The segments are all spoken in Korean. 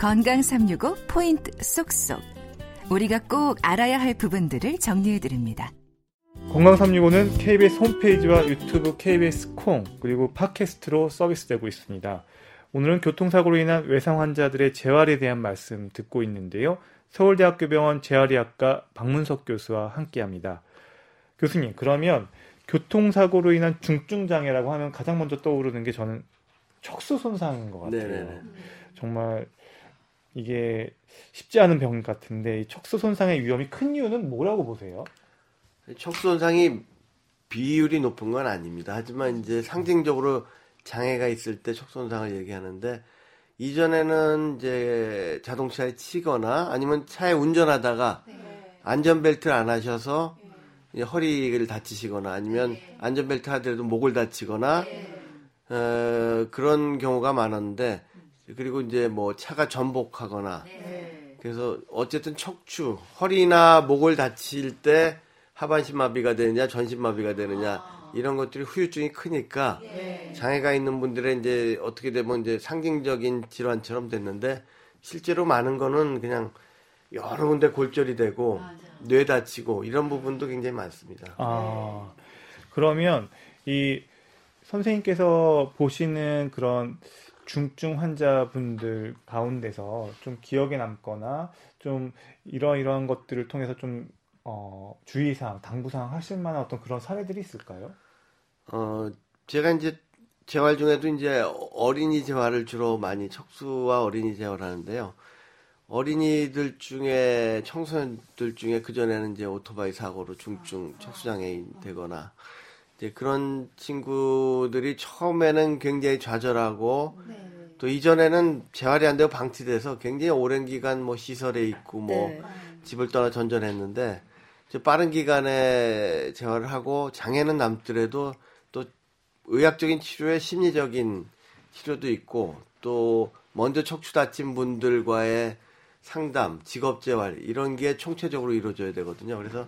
건강 365 포인트 쏙쏙. 우리가 꼭 알아야 할 부분들을 정리해 드립니다. 건강 365는 KBS 홈페이지와 유튜브 KBS 콩 그리고 팟캐스트로 서비스되고 있습니다. 오늘은 교통사고로 인한 외상 환자들의 재활에 대한 말씀 듣고 있는데요. 서울대학교 병원 재활의학과 박문석 교수와 함께합니다. 교수님, 그러면 교통사고로 인한 중증 장애라고 하면 가장 먼저 떠오르는 게 저는 척수 손상인 것 같아요. 네네. 정말 이게 쉽지 않은 병 같은데 이 척수 손상의 위험이 큰 이유는 뭐라고 보세요? 척수 손상이 비율이 높은 건 아닙니다. 하지만 이제 상징적으로 장애가 있을 때 척수 손상을 얘기하는데 이전에는 이제 자동차에 치거나 아니면 차에 운전하다가 네. 안전벨트를 안 하셔서 네. 허리를 다치시거나 아니면 네. 안전벨트 하더라도 목을 다치거나 네. 어, 그런 경우가 많았는데 그리고 이제 뭐 차가 전복하거나 네. 그래서 어쨌든 척추 허리나 목을 다칠 때 하반신 마비가 되느냐 전신 마비가 되느냐 아. 이런 것들이 후유증이 크니까 예. 장애가 있는 분들의 이제 어떻게 되면 이제 상징적인 질환처럼 됐는데 실제로 많은 거는 그냥 여러 군데 골절이 되고 맞아. 뇌 다치고 이런 부분도 굉장히 많습니다. 아 그러면 이 선생님께서 보시는 그런 중증 환자분들 가운데서 좀 기억에 남거나 좀 이러이러한 것들을 통해서 좀 어, 주의사항, 당부사항 하실 만한 어떤 그런 사례들이 있을까요? 어, 제가 이제 재활 중에도 이제 어린이 재활을 주로 많이 척수와 어린이 재활을 하는데요. 어린이들 중에 청소년들 중에 그 전에는 이제 오토바이 사고로 중증 척수 장애인 되거나 이제 그런 친구들이 처음에는 굉장히 좌절하고 네. 또 이전에는 재활이 안 되고 방치돼서 굉장히 오랜 기간 뭐 시설에 있고 뭐 네. 집을 떠나 전전했는데 빠른 기간에 재활을 하고 장애는 남더라도 또 의학적인 치료에 심리적인 치료도 있고 또 먼저 척추 다친 분들과의 상담, 직업 재활 이런 게 총체적으로 이루어져야 되거든요. 그래서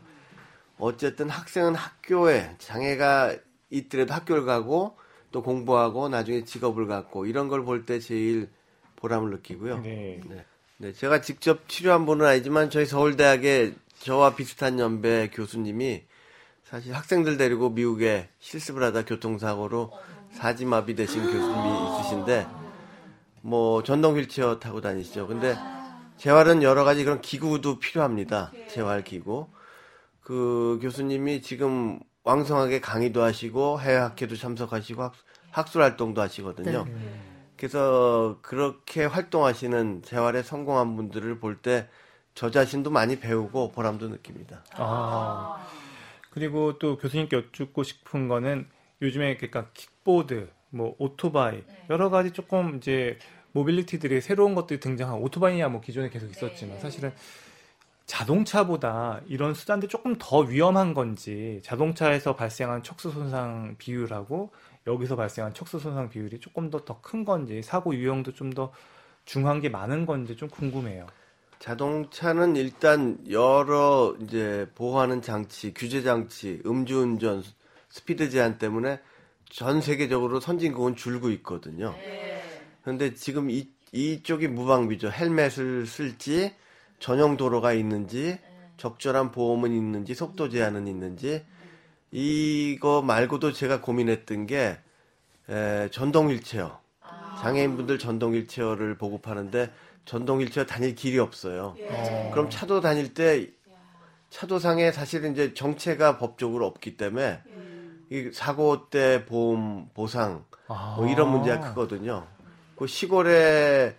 어쨌든 학생은 학교에 장애가 있더라도 학교를 가고 또 공부하고 나중에 직업을 갖고 이런 걸 볼 때 제일 보람을 느끼고요. 네. 네. 네. 제가 직접 치료한 분은 아니지만 저희 서울대학에 저와 비슷한 연배 교수님이 사실 학생들 데리고 미국에 실습을 하다 교통사고로 사지마비 되신 교수님이 있으신데 뭐 전동 휠체어 타고 다니시죠. 근데 재활은 여러 가지 그런 기구도 필요합니다. 재활 기구. 그 교수님이 지금 왕성하게 강의도 하시고 해외 학회도 참석하시고 학, 술 활동도 하시거든요. 네. 그래서 그렇게 활동하시는 재활에 성공한 분들을 볼 때 저 자신도 많이 배우고 보람도 느낍니다. 아. 그리고 또 교수님께 여쭙고 싶은 거는 요즘에 그러니까 킥보드, 뭐 오토바이 네. 여러 가지 조금 이제 모빌리티들이 새로운 것들이 등장한 오토바이야 뭐 기존에 계속 있었지만 네. 사실은 자동차보다 이런 수단들이 조금 더 위험한 건지 자동차에서 발생한 척수 손상 비율하고 여기서 발생한 척수 손상 비율이 조금 더 더 큰 건지 사고 유형도 좀 더 중한 게 많은 건지 좀 궁금해요. 자동차는 일단 여러 이제 보호하는 장치, 규제 장치, 음주운전, 스피드 제한 때문에 전 세계적으로 선진국은 줄고 있거든요. 그런데 지금 이, 이쪽이 무방비죠. 헬멧을 쓸지, 전용 도로가 있는지, 적절한 보험은 있는지, 속도 제한은 있는지, 이거 말고도 제가 고민했던 게, 에, 전동 휠체어. 장애인분들 전동 휠체어를 보급하는데, 전동 휠체어 다닐 길이 없어요. 예. 그럼 차도 다닐 때 차도상에 사실은 이제 정체가 법적으로 없기 때문에 음. 이 사고 때 보험 보상 뭐 이런 문제가 크거든요. 그 시골에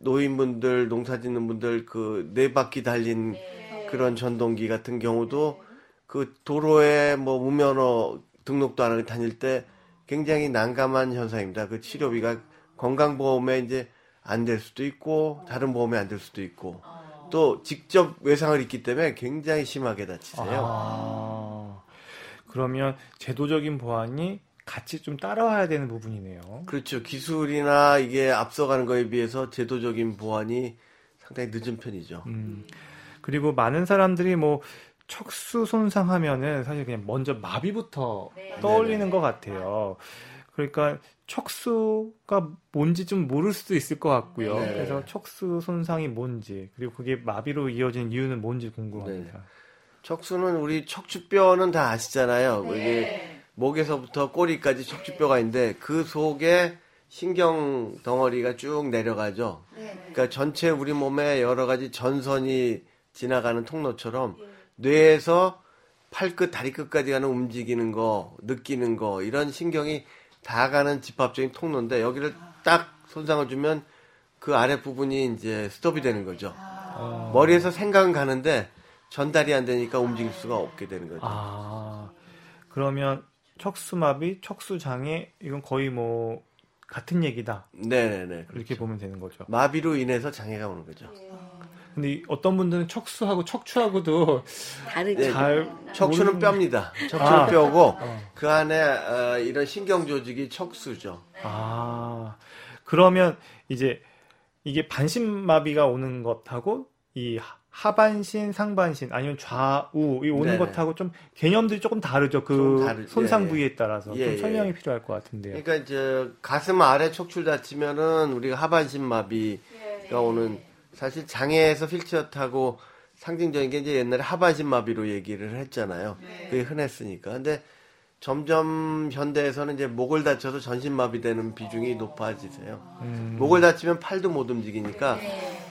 노인분들 농사짓는 분들 그 네 바퀴 달린 네. 그런 전동기 같은 경우도 그 도로에 뭐 무면허 등록도 안 하고 다닐 때 굉장히 난감한 현상입니다. 그 치료비가 건강보험에 이제 안 될 수도 있고 다른 보험이 안될 수도 있고 또 직접 외상을 입기 때문에 굉장히 심하게 다치세요. 아, 그러면 제도적인 보안이 같이 좀 따라와야 되는 부분이네요. 그렇죠. 기술이나 이게 앞서가는 거에 비해서 제도적인 보안이 상당히 늦은 편이죠. 음, 그리고 많은 사람들이 뭐 척수 손상하면은 사실 그냥 먼저 마비부터 네. 떠올리는 네. 것 같아요. 그러니까 척수가 뭔지 좀 모를 수도 있을 것 같고요. 네. 그래서 척수 손상이 뭔지 그리고 그게 마비로 이어진 이유는 뭔지 궁금합니다. 네. 척수는 우리 척추뼈는 다 아시잖아요. 이게 목에서부터 꼬리까지 척추뼈가 있는데 그 속에 신경 덩어리가 쭉 내려가죠. 그러니까 전체 우리 몸에 여러 가지 전선이 지나가는 통로처럼 뇌에서 팔끝, 다리끝까지 가는 움직이는 거, 느끼는 거 이런 신경이 다 가는 집합적인 통로인데 여기를 딱 손상을 주면 그 아랫 부분이 이제 스톱이 되는 거죠. 머리에서 생각은 가는데 전달이 안 되니까 움직일 수가 없게 되는 거죠. 아 그러면 척수마비, 척수장애 이건 거의 뭐 같은 얘기다 네네네. 이렇게 보면 되는 거죠. 마비로 인해서 장애가 오는 거죠. 근데 이- 어떤 분들은 척수하고 척추하고도 다르게 네. 잘 척추는 모르는- 뼈입니다. 척추는 아. 뼈고 어. 그 안에 어, 이런 신경 조직이 척수죠. 아, 그러면 이제 이게 반신마비가 오는 것하고 이 하- 하반신, 상반신 아니면 좌우 이 오는 네네. 것하고 좀 개념들이 조금 다르죠. 그좀 다르- 손상 예, 예. 부위에 따라서 예, 좀 예. 설명이 필요할 것 같은데요. 그러니까 이제 가슴 아래 척추를 다치면은 우리가 하반신 마비가 오는 사실 장애에서 휠체어 타고 상징적인 게 이제 옛날에 하반신 마비로 얘기를 했잖아요. 그게 흔했으니까. 근데 점점 현대에서는 이제 목을 다쳐서 전신 마비되는 비중이 높아지세요. 음, 목을 다치면 팔도 못 움직이니까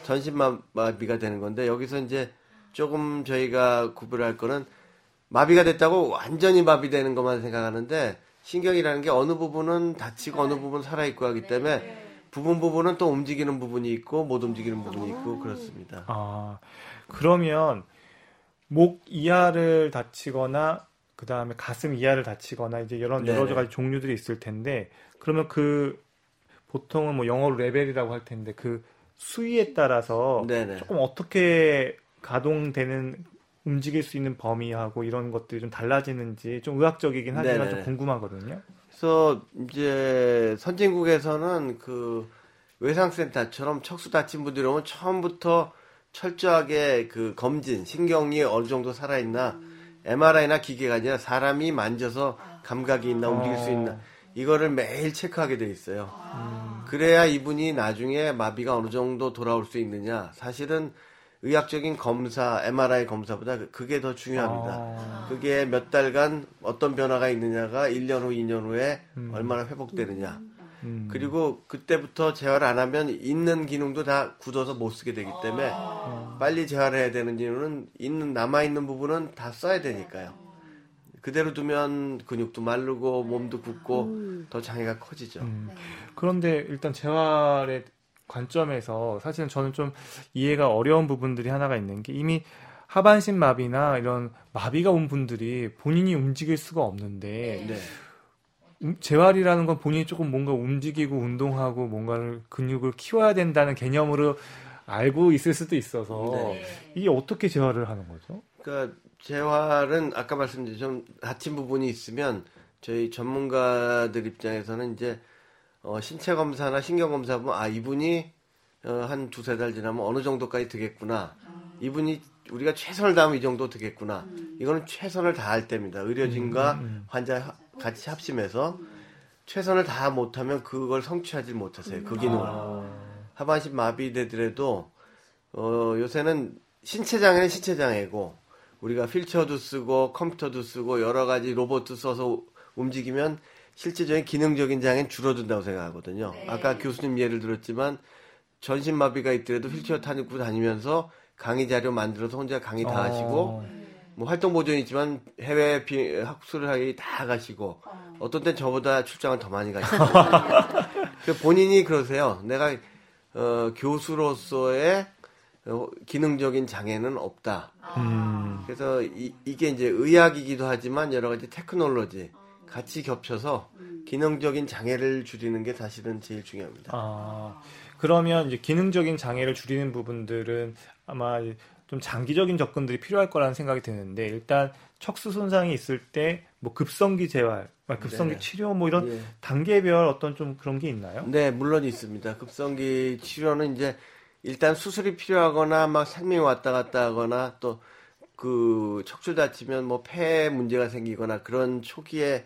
전신 마- 마비가 되는 건데 여기서 이제 조금 저희가 구별할 거는 마비가 됐다고 완전히 마비되는 것만 생각하는데 신경이라는 게 어느 부분은 다치고 어느 부분은 살아 있고 하기 때문에 부분 부분은 또 움직이는 부분이 있고 못 움직이는 부분이 있고 그렇습니다. 아, 그러면 목 이하를 다치거나 그 다음에 가슴 이하를 다치거나 이제 이런 여러 네네. 가지 종류들이 있을 텐데 그러면 그 보통은 뭐 영어로 레벨이라고 할 텐데 그 수위에 따라서 네네. 조금 어떻게 가동되는 움직일 수 있는 범위하고 이런 것들이 좀 달라지는지 좀 의학적이긴 하지만 좀 네네네. 궁금하거든요. 그래서 이제 선진국에서는 그 외상센터처럼 척수 다친 분들이 오면 처음부터 철저하게 그 검진, 신경이 어느 정도 살아있나, MRI나 기계가 아니라 사람이 만져서 감각이 있나, 움직일 수 있나, 이거를 매일 체크하게 돼 있어요. 그래야 이분이 나중에 마비가 어느 정도 돌아올 수 있느냐, 사실은 의학적인 검사, MRI 검사보다 그- 그게 더 중요합니다. 아. 그게 몇 달간 어떤 변화가 있느냐가 1년 후, 2년 후에 얼마나 회복되느냐. 음. 그리고 그때부터 재활을 안 하면 있는 기능도 다 굳어서 못 쓰게 되기 때문에 빨리 재활을 해야 되는 이유는 있는 남아 있는 부분은 다 써야 되니까요. 그대로 두면 근육도 마르고 몸도 붓고 더 장애가 커지죠. 음. 그런데 일단 재활의 관점에서 사실은 저는 좀 이해가 어려운 부분들이 하나가 있는 게 이미 하반신 마비나 이런 마비가 온 분들이 본인이 움직일 수가 없는데 네. 음, 재활이라는 건 본인이 조금 뭔가 움직이고 운동하고 뭔가를 근육을 키워야 된다는 개념으로 알고 있을 수도 있어서 네. 이게 어떻게 재활을 하는 거죠? 그러니까 재활은 아까 말씀드린 좀 다친 부분이 있으면 저희 전문가들 입장에서는 이제 어, 신체 검사나 신경 검사 보면 아 이분이 어, 한 두세 달 지나면 어느 정도까지 되겠구나. 이분이 우리가 최선을 다하면 이 정도 되겠구나. 이거는 최선을 다할 때입니다. 의료진과 환자 하- 같이 합심해서 최선을 다 못하면 그걸 성취하지 못하세요. 그 기능을. 하반신 마비되더라도 어, 요새는 신체 장애는 신체 장애고 우리가 휠체어도 쓰고 컴퓨터도 쓰고 여러 가지 로봇도 써서 움직이면 실제적인 기능적인 장애는 줄어든다고 생각하거든요. 아까 교수님 예를 들었지만 전신 마비가 있더라도 휠체어 타고 다니면서 강의 자료 만들어서 혼자 강의 다 하시고 뭐 활동 보존이 있지만 해외 비, 학술을 하기 다 가시고 어떤 땐 저보다 출장을 더 많이 가시고 그 본인이 그러세요. 내가 어, 교수로서의 어, 기능적인 장애는 없다. 음. 그래서 이, 이게 이제 의학이기도 하지만 여러 가지 테크놀로지 같이 겹쳐서 기능적인 장애를 줄이는 게 사실은 제일 중요합니다. 아, 그러면 이제 기능적인 장애를 줄이는 부분들은 아마 좀 장기적인 접근들이 필요할 거라는 생각이 드는데 일단 척수 손상이 있을 때 뭐 급성기 재활, 아, 급성기 네. 치료 뭐 이런 예. 단계별 어떤 좀 그런 게 있나요? 네, 물론 있습니다. 급성기 치료는 이제 일단 수술이 필요하거나 막 생명이 왔다 갔다 하거나 또 그 척추 다치면 뭐 폐에 문제가 생기거나 그런 초기에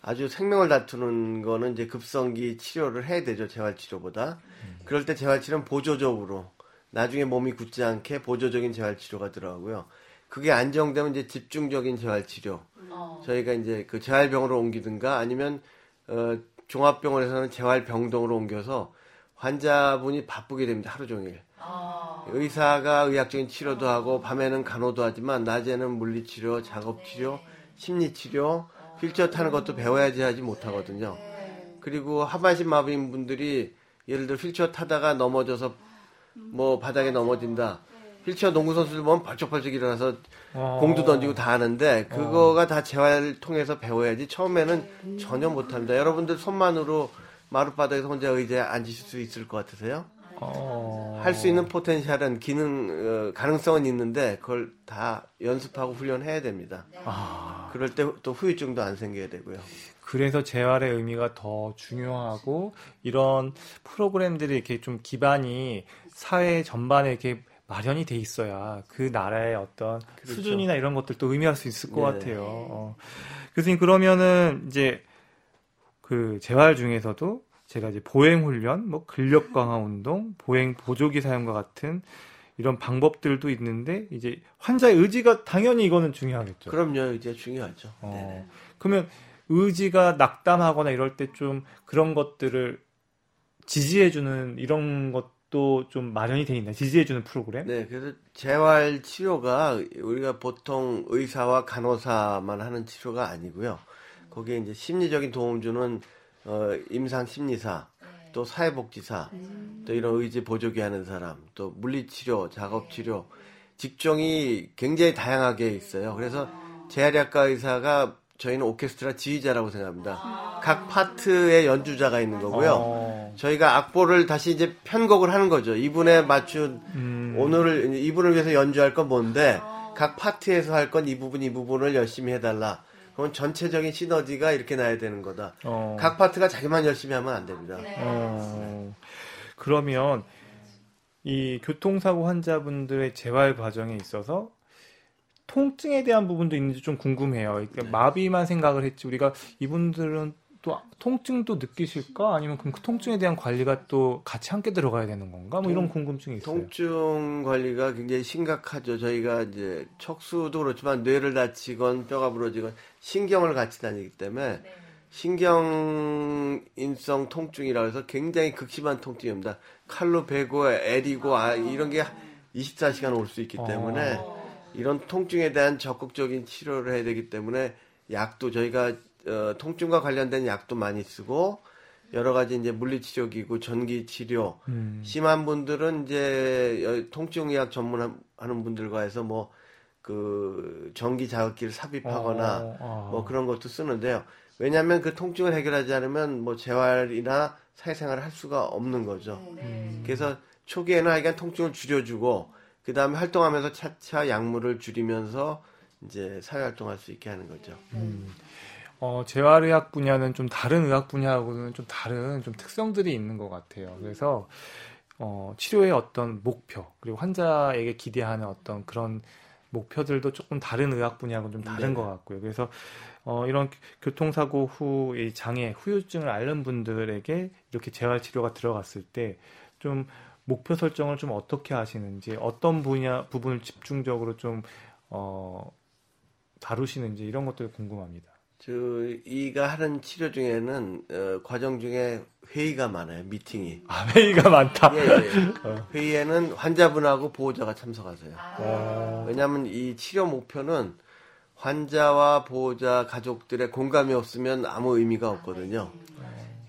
아주 생명을 다투는 거는 이제 급성기 치료를 해야 되죠. 재활 치료보다. 그럴 때 재활 치료는 보조적으로 나중에 몸이 굳지 않게 보조적인 재활 치료가 들어가고요. 그게 안정되면 이제 집중적인 재활 치료. 어. 저희가 이제 그 재활병으로 옮기든가 아니면 어, 종합병원에서는 재활병동으로 옮겨서 환자분이 바쁘게 됩니다. 하루 종일. 어. 의사가 의학적인 치료도 하고 밤에는 간호도 하지만 낮에는 물리치료, 작업치료, 네. 심리치료, 휠체어 타는 것도 배워야지 하지 못하거든요. 네. 그리고 하반신 마비인 분들이 예를 들어 휠체어 타다가 넘어져서 뭐 바닥에 넘어진다. 휠체어 농구 선수들 보면 벌쩍벌쩍 일어나서 어. 공도 던지고 다 하는데 그거가 어. 다 재활 통해서 배워야지 처음에는 전혀 못합니다. 여러분들 손만으로 마룻바닥에서 혼자 의자에 앉으실 수 있을 것 같으세요? 어. 할수 있는 포텐셜은 기능 어, 가능성은 있는데 그걸 다 연습하고 훈련해야 됩니다. 아. 그럴 때 또 후유증도 안 생겨야 되고요. 그래서 재활의 의미가 더 중요하고 이런 프로그램들이 이렇게 좀 기반이 사회 전반에 이렇게 마련이 돼 있어야 그 나라의 어떤 그렇죠. 수준이나 이런 것들도 의미할 수 있을 것 네. 같아요. 어. 교수님 그러면은 이제 그 재활 중에서도 제가 이제 보행 훈련, 뭐 근력 강화 운동, 보행 보조기 사용과 같은 이런 방법들도 있는데 이제 환자의 의지가 당연히 이거는 중요하겠죠. 그럼요, 이제 중요하죠. 어. 그러면 의지가 낙담하거나 이럴 때 좀 그런 것들을 지지해주는 이런 것도 좀 마련이 돼 있나? 지지해주는 프로그램? 네, 그래서 재활 치료가 우리가 보통 의사와 간호사만 하는 치료가 아니고요. 거기에 이제 심리적인 도움 주는 어, 임상 심리사, 네. 또 사회복지사, 음. 또 이런 의지 보조기 하는 사람, 또 물리치료, 작업치료, 직종이 굉장히 다양하게 있어요. 그래서 재활의학과 의사가 저희는 오케스트라 지휘자라고 생각합니다. 아. 각 파트의 연주자가 있는 거고요. 어. 저희가 악보를 다시 이제 편곡을 하는 거죠. 이분에 맞춘 음. 오늘을 이분을 위해서 연주할 건 뭔데 각 파트에서 할 건 이 부분 이 부분을 열심히 해달라. 그럼 전체적인 시너지가 이렇게 나야 되는 거다. 어. 각 파트가 자기만 열심히 하면 안 됩니다. 네. 어. 그러면 이 교통사고 환자분들의 재활 과정에 있어서 통증에 대한 부분도 있는지 좀 궁금해요. 그러니까 네. 마비만 생각을 했지 우리가 이분들은 또 통증도 느끼실까? 아니면 그럼 그 통증에 대한 관리가 또 같이 함께 들어가야 되는 건가? 뭐 이런 궁금증이 있어요. 통증 관리가 굉장히 심각하죠. 저희가 이제 척수도 그렇지만 뇌를 다치건 뼈가 부러지건 신경을 같이 다니기 때문에 네. 신경인성 통증이라 해서 굉장히 극심한 통증입니다. 칼로 베고 애리고 아, 이런 게 24시간 올 수 있기 때문에 어. 이런 통증에 대한 적극적인 치료를 해야 되기 때문에 약도 저희가 어, 통증과 관련된 약도 많이 쓰고 여러 가지 이제 물리치료기구, 전기 치료 음. 심한 분들은 이제 통증의학 전문하는 분들과 해서 뭐 그 전기 자극기를 삽입하거나 어, 어. 뭐 그런 것도 쓰는데요. 왜냐하면 그 통증을 해결하지 않으면 뭐 재활이나 사회생활을 할 수가 없는 거죠. 음. 그래서 초기에는 하여간 통증을 줄여주고 그 다음에 활동하면서 차차 약물을 줄이면서 이제 사회 활동할 수 있게 하는 거죠. 음. 어, 재활의학 분야는 좀 다른 의학 분야하고는 좀 다른 좀 특성들이 있는 것 같아요. 그래서 어, 치료의 어떤 목표 그리고 환자에게 기대하는 어떤 그런 목표들도 조금 다른 의학 분야하고는 좀 다른 네. 것 같고요. 그래서 어, 이런 교통사고 후의 장애, 후유증을 앓는 분들에게 이렇게 재활 치료가 들어갔을 때 좀 목표 설정을 좀 어떻게 하시는지, 어떤 분야 부분을 집중적으로 좀 어, 다루시는지 이런 것들 궁금합니다. 저희가 하는 치료 중에는 어, 과정 중에 회의가 많아요. 미팅이. 아, 회의가 많다. 예, 예. 어. 회의에는 환자분하고 보호자가 참석하세요. 아. 왜냐하면 이 치료 목표는 환자와 보호자 가족들의 공감이 없으면 아무 의미가 없거든요.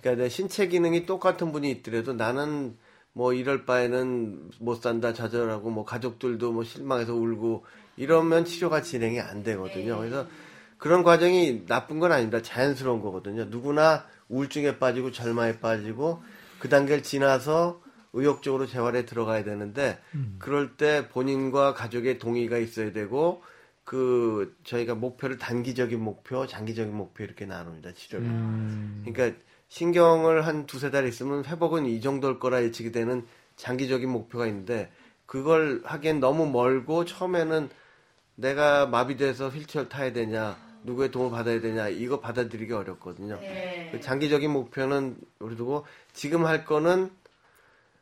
그러니까 내 신체 기능이 똑같은 분이 있더라도 나는 뭐 이럴 바에는 못 산다 좌절하고 뭐 가족들도 뭐 실망해서 울고 이러면 치료가 진행이 안 되거든요. 그래서 그런 과정이 나쁜 건 아닙니다. 자연스러운 거거든요. 누구나 우울증에 빠지고 절망에 빠지고 그 단계를 지나서 의욕적으로 재활에 들어가야 되는데 음. 그럴 때 본인과 가족의 동의가 있어야 되고 그 저희가 목표를 단기적인 목표, 장기적인 목표 이렇게 나눕니다. 치료를. 음. 그러니까 신경을 한 두세 달 있으면 회복은 이 정도일 거라 예측이 되는 장기적인 목표가 있는데 그걸 하기엔 너무 멀고 처음에는 내가 마비돼서 휠체어 타야 되냐 누구의 도움을 받아야 되냐 이거 받아들이기 어렵거든요. 네. 그 장기적인 목표는 우리 두고 지금 할 거는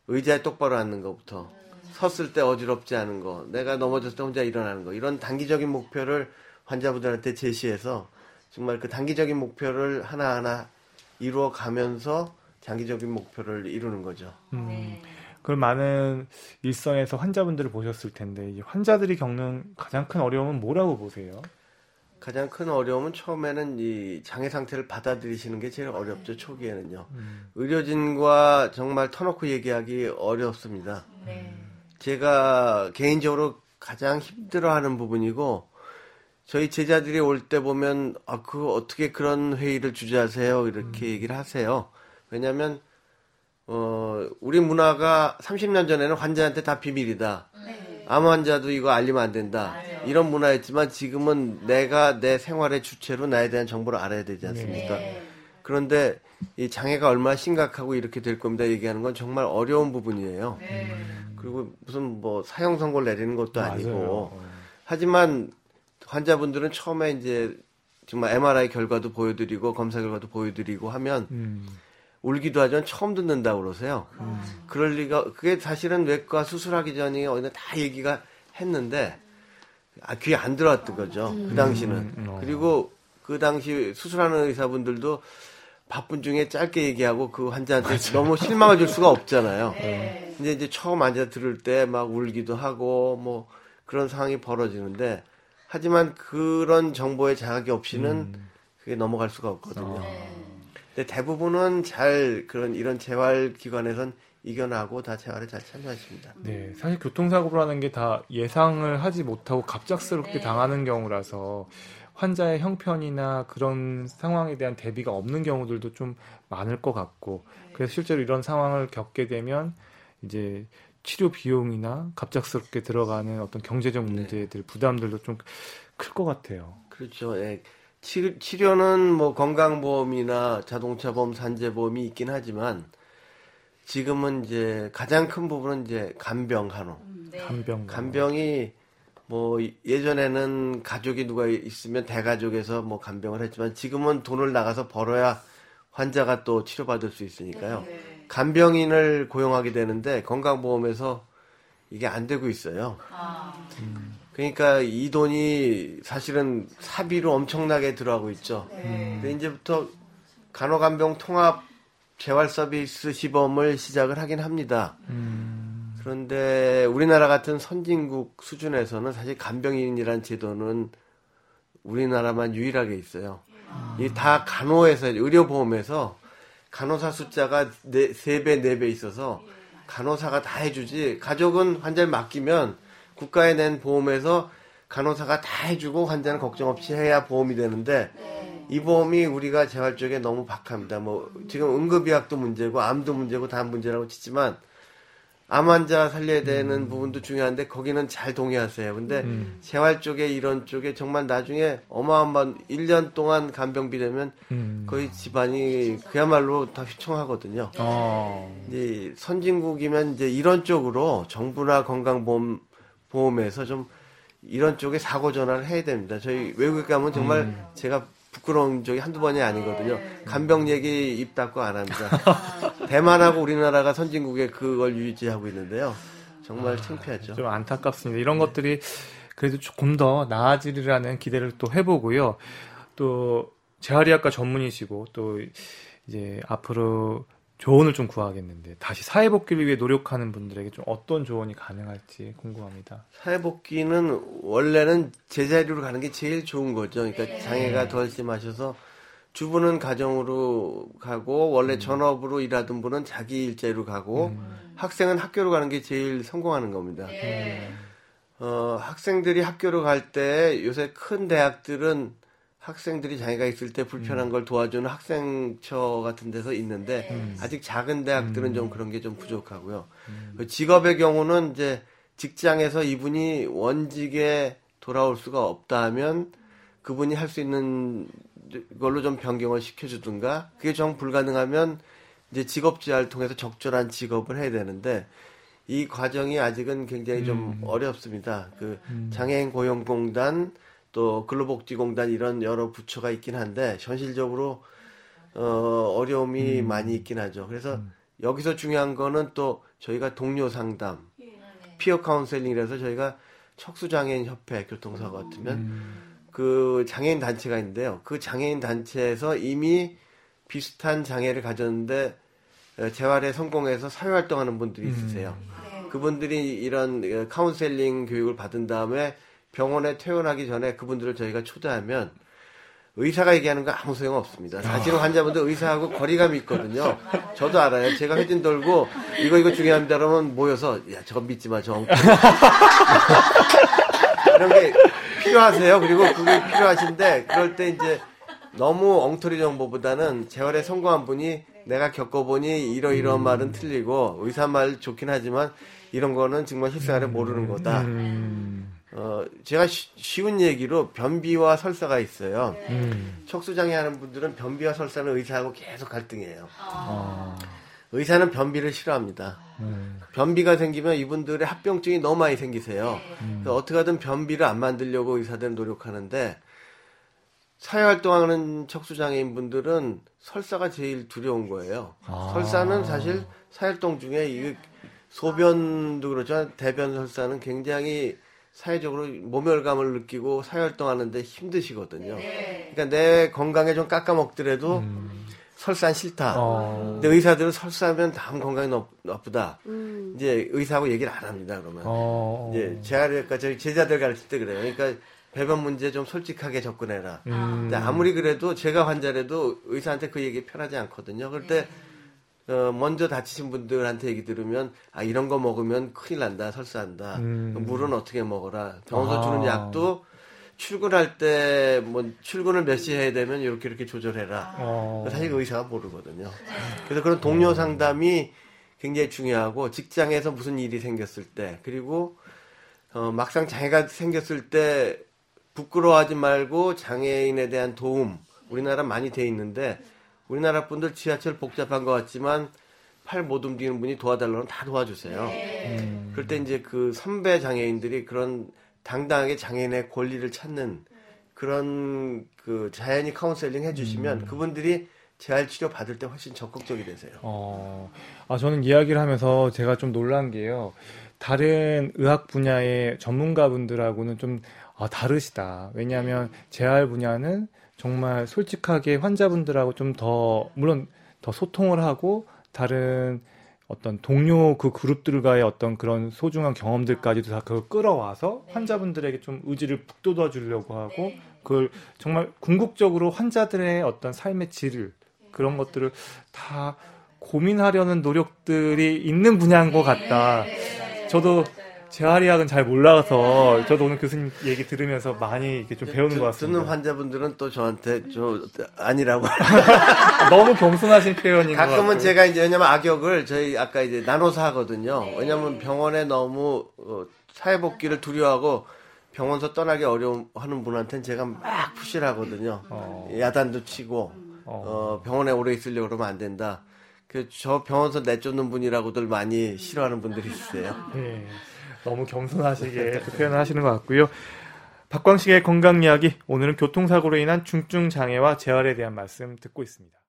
의자에 똑바로 앉는 것부터 섰을 때 어지럽지 않은 거, 내가 넘어졌을 때 혼자 일어나는 거 이런 단기적인 목표를 환자분들한테 제시해서 정말 그 단기적인 목표를 하나하나 이루어 가면서 장기적인 목표를 이루는 거죠. 음, 네. 그럼 많은 일선에서 환자분들을 보셨을 텐데 이 환자들이 겪는 가장 큰 어려움은 뭐라고 보세요? 가장 큰 어려움은 처음에는 이 장애 상태를 받아들이시는 게 제일 어렵죠 초기에는요. 음. 의료진과 정말 터놓고 얘기하기 어렵습니다. 네. 제가 개인적으로 가장 힘들어하는 부분이고 저희 제자들이 올 때 보면 아 그 어떻게 그런 회의를 주재하세요 이렇게 얘기를 하세요. 왜냐하면 어 우리 문화가 30년 전에는 환자한테 다 비밀이다. 네. 암 환자도 이거 알리면 안 된다. 맞아요. 이런 문화였지만 지금은 내가 내 생활의 주체로 나에 대한 정보를 알아야 되지 않습니까? 네. 그런데 이 장애가 얼마나 심각하고 이렇게 될 겁니다 얘기하는 건 정말 어려운 부분이에요. 네. 그리고 무슨 뭐 사형 선고를 내리는 것도 아니고 맞아요. 하지만 환자분들은 처음에 이제 정말 MRI 결과도 보여드리고 검사 결과도 보여드리고 하면 음. 울기도 하지만 처음 듣는다고 그러세요. 그럴 리가 그게 사실은 외과 수술하기 전에 어느 다 얘기가 했는데 아, 귀에 안 들어왔던 거죠. 그 당시는. 음, 어. 그리고 그 당시 수술하는 의사분들도 바쁜 중에 짧게 얘기하고 그 환자한테 너무 실망을 줄 수가 없잖아요. 네. 근데 이제 처음 앉아 들을 때 막 울기도 하고 뭐 그런 상황이 벌어지는데 하지만 그런 정보의 자각이 없이는 음. 그게 넘어갈 수가 없거든요. 네. 근데 대부분은 잘 그런 이런 재활 기관에선 이겨나고 다 재활에 잘 참여하십니다. 네, 사실 교통사고라는 게 다 예상을 하지 못하고 갑작스럽게 네. 당하는 경우라서 환자의 형편이나 그런 상황에 대한 대비가 없는 경우들도 좀 많을 것 같고 그래서 실제로 이런 상황을 겪게 되면 이제 치료 비용이나 갑작스럽게 들어가는 어떤 경제적 문제들 부담들도 좀 클 것 같아요. 그렇죠. 예. 치, 치료는 뭐 건강보험이나 자동차보험, 산재보험이 있긴 하지만 지금은 이제 가장 큰 부분은 이제 간병 간호. 네. 간병 간병이 뭐 예전에는 가족이 누가 있으면 대가족에서 뭐 간병을 했지만 지금은 돈을 나가서 벌어야 환자가 또 치료받을 수 있으니까요. 네. 간병인을 고용하게 되는데 건강보험에서 이게 안 되고 있어요. 아. 그러니까 이 돈이 사실은 사비로 엄청나게 들어가고 있죠. 네. 근데 이제부터 간호간병 통합 재활 서비스 시범을 시작을 하긴 합니다. 음, 그런데 우리나라 같은 선진국 수준에서는 사실 간병인이란 제도는 우리나라만 유일하게 있어요. 이다 간호에서 의료보험에서 간호사 숫자가 네, 3배, 4배 있어서 간호사가 다 해주지 가족은 환자를 맡기면 국가에 낸 보험에서 간호사가 다 해주고 환자는 걱정 없이 해야 보험이 되는데 이 보험이 우리가 재활 쪽에 너무 박합니다. 뭐 지금 응급의학도 문제고 암도 문제고 다 문제라고 치지만 암 환자 살려야 되는 부분도 중요한데 거기는 잘 동의하세요. 근데 음. 재활 쪽에 이런 쪽에 정말 나중에 어마어마한 1년 동안 간병비 되면 음. 거의 집안이 그야말로 다 휘청하거든요. 어, 이제 선진국이면 이제 이런 쪽으로 정부나 건강보험 보험에서 좀 이런 쪽에 사고 전환을 해야 됩니다. 저희 외국에 가면 정말 음. 제가 부끄러운 적이 한두 번이 아니거든요. 간병 얘기 입 닫고 안 합니다. 대만하고 우리나라가 선진국에 그걸 유지하고 있는데요. 정말 창피하죠. 좀 안타깝습니다. 이런 것들이 그래도 조금 더 나아지리라는 기대를 또 해보고요. 또 재활의학과 전문이시고 또 이제 앞으로 조언을 좀 구하겠는데 다시 사회 복귀를 위해 노력하는 분들에게 좀 어떤 조언이 가능할지 궁금합니다. 사회 복귀는 원래는 제자리로 가는 게 제일 좋은 거죠. 그러니까 장애가 덜 심하셔서 주부는 가정으로 가고 원래 전업으로 일하던 분은 자기 일자리로 가고 학생은 학교로 가는 게 제일 성공하는 겁니다. 어, 학생들이 학교로 갈 때 요새 큰 대학들은 학생들이 장애가 있을 때 불편한 걸 도와주는 학생처 같은 데서 있는데 아직 작은 대학들은 좀 그런 게 좀 부족하고요. 그 직업의 경우는 이제 직장에서 이분이 원직에 돌아올 수가 없다 하면 그분이 할 수 있는 걸로 좀 변경을 시켜주든가 그게 정 불가능하면 이제 직업지활 통해서 적절한 직업을 해야 되는데 이 과정이 아직은 굉장히 좀 어렵습니다. 그 장애인 고용공단 또 근로복지공단 이런 여러 부처가 있긴 한데 현실적으로 어, 어려움이 음. 많이 있긴 하죠. 그래서 여기서 중요한 거는 또 저희가 동료 상담, peer counseling이라서 저희가 척수장애인 협회 교통사고 같으면 음. 그 장애인 단체가 있는데요. 그 장애인 단체에서 이미 비슷한 장애를 가졌는데 어, 재활에 성공해서 사회활동하는 분들이 있으세요. 그분들이 이런 어, 카운슬링 교육을 받은 다음에 병원에 퇴원하기 전에 그분들을 저희가 초대하면 의사가 얘기하는 거 아무 소용 없습니다. 사실은 환자분들 의사하고 거리감이 있거든요. 저도 알아요. 제가 회진 돌고 이거 이거 중요합니다. 그러면 모여서 야 저거 믿지 마. 저 엉뚱. 이런 게 필요하세요. 그리고 그게 필요하신데 그럴 때 이제 너무 엉터리 정보보다는 재활에 성공한 분이 내가 겪어보니 이러이러한 말은 틀리고 의사 말 좋긴 하지만 이런 거는 정말 실생활에 모르는 거다. 음. 어, 제가 쉬- 쉬운 얘기로 변비와 설사가 있어요. 음. 척수장애 하는 분들은 변비와 설사는 의사하고 계속 갈등이에요. 아. 의사는 변비를 싫어합니다. 음. 변비가 생기면 이분들의 합병증이 너무 많이 생기세요. 그래서 어떻게든 변비를 안 만들려고 의사들은 노력하는데 사회활동하는 척수장애인 분들은 설사가 제일 두려운 거예요. 아. 설사는 사실 사회활동 중에 이 소변도 그렇지만 대변 설사는 굉장히 사회적으로 모멸감을 느끼고 사회활동하는데 힘드시거든요. 그러니까 내 건강에 좀 깎아먹더라도 설사는 싫다. 어. 근데 의사들은 설사하면 다음 건강이 나, 나쁘다. 음. 이제 의사하고 얘기를 안 합니다. 그러면 어. 이제 재활외과 저희 제자들 가르칠 때 그래요. 그러니까 배변 문제 좀 솔직하게 접근해라. 음. 근데 아무리 그래도 제가 환자라도 의사한테 그 얘기 편하지 않거든요. 그럴 때 어, 먼저 다치신 분들한테 얘기 들으면 아 이런 거 먹으면 큰일 난다 설사한다 음. 물은 어떻게 먹어라 병원서 아. 주는 약도 출근할 때 뭐 출근을 몇 시에 해야 되면 이렇게 이렇게 조절해라 어. 사실 의사가 모르거든요 그래서 그런 동료 상담이 굉장히 중요하고 직장에서 무슨 일이 생겼을 때 그리고 어, 막상 장애가 생겼을 때 부끄러워하지 말고 장애인에 대한 도움 우리나라 많이 돼 있는데 우리나라 분들 지하철 복잡한 것 같지만 팔 못 움직이는 분이 도와달라면 다 도와주세요. 음. 그럴 때 이제 그 선배 장애인들이 그런 당당하게 장애인의 권리를 찾는 그런 그 자연히 카운셀링 해주시면 그분들이 재활 치료 받을 때 훨씬 적극적이 되세요. 어, 아, 저는 이야기를 하면서 제가 좀 놀란 게요. 다른 의학 분야의 전문가분들하고는 좀 아, 다르시다. 왜냐하면 재활 분야는 정말 솔직하게 환자분들하고 좀 더, 물론 더 소통을 하고 다른 어떤 동료 그 그룹들과의 어떤 그런 소중한 경험들까지도 다 그걸 끌어와서 환자분들에게 좀 의지를 북돋아 주려고 하고 그걸 정말 궁극적으로 환자들의 어떤 삶의 질을 그런 것들을 다 고민하려는 노력들이 있는 분야인 것 같다. 저도 재활의학은 잘 몰라서 저도 오늘 교수님 얘기 들으면서 많이 이렇게 좀 배우는 것 듣- 듣는 같습니다. 환자분들은 또 저한테 저 아니라고. 너무 겸손하신 표현인 것 같아요. 가끔은 제가 이제 왜냐면 악역을 저희 아까 이제 나눠서 하거든요. 왜냐면 병원에 너무 어, 사회 복귀를 두려워하고 병원서 떠나기 어려워하는 분한테는 제가 막 푸시를 하거든요. 어. 야단도 치고 어, 병원에 오래 있으려고 그러면 안 된다. 그 저 병원서 내쫓는 분이라고들 많이 싫어하는 분들이 있어요. 예, 너무 겸손하시게 그 표현을 하시는 것 같고요. 박광식의 건강 이야기 오늘은 교통사고로 인한 중증 장애와 재활에 대한 말씀 듣고 있습니다.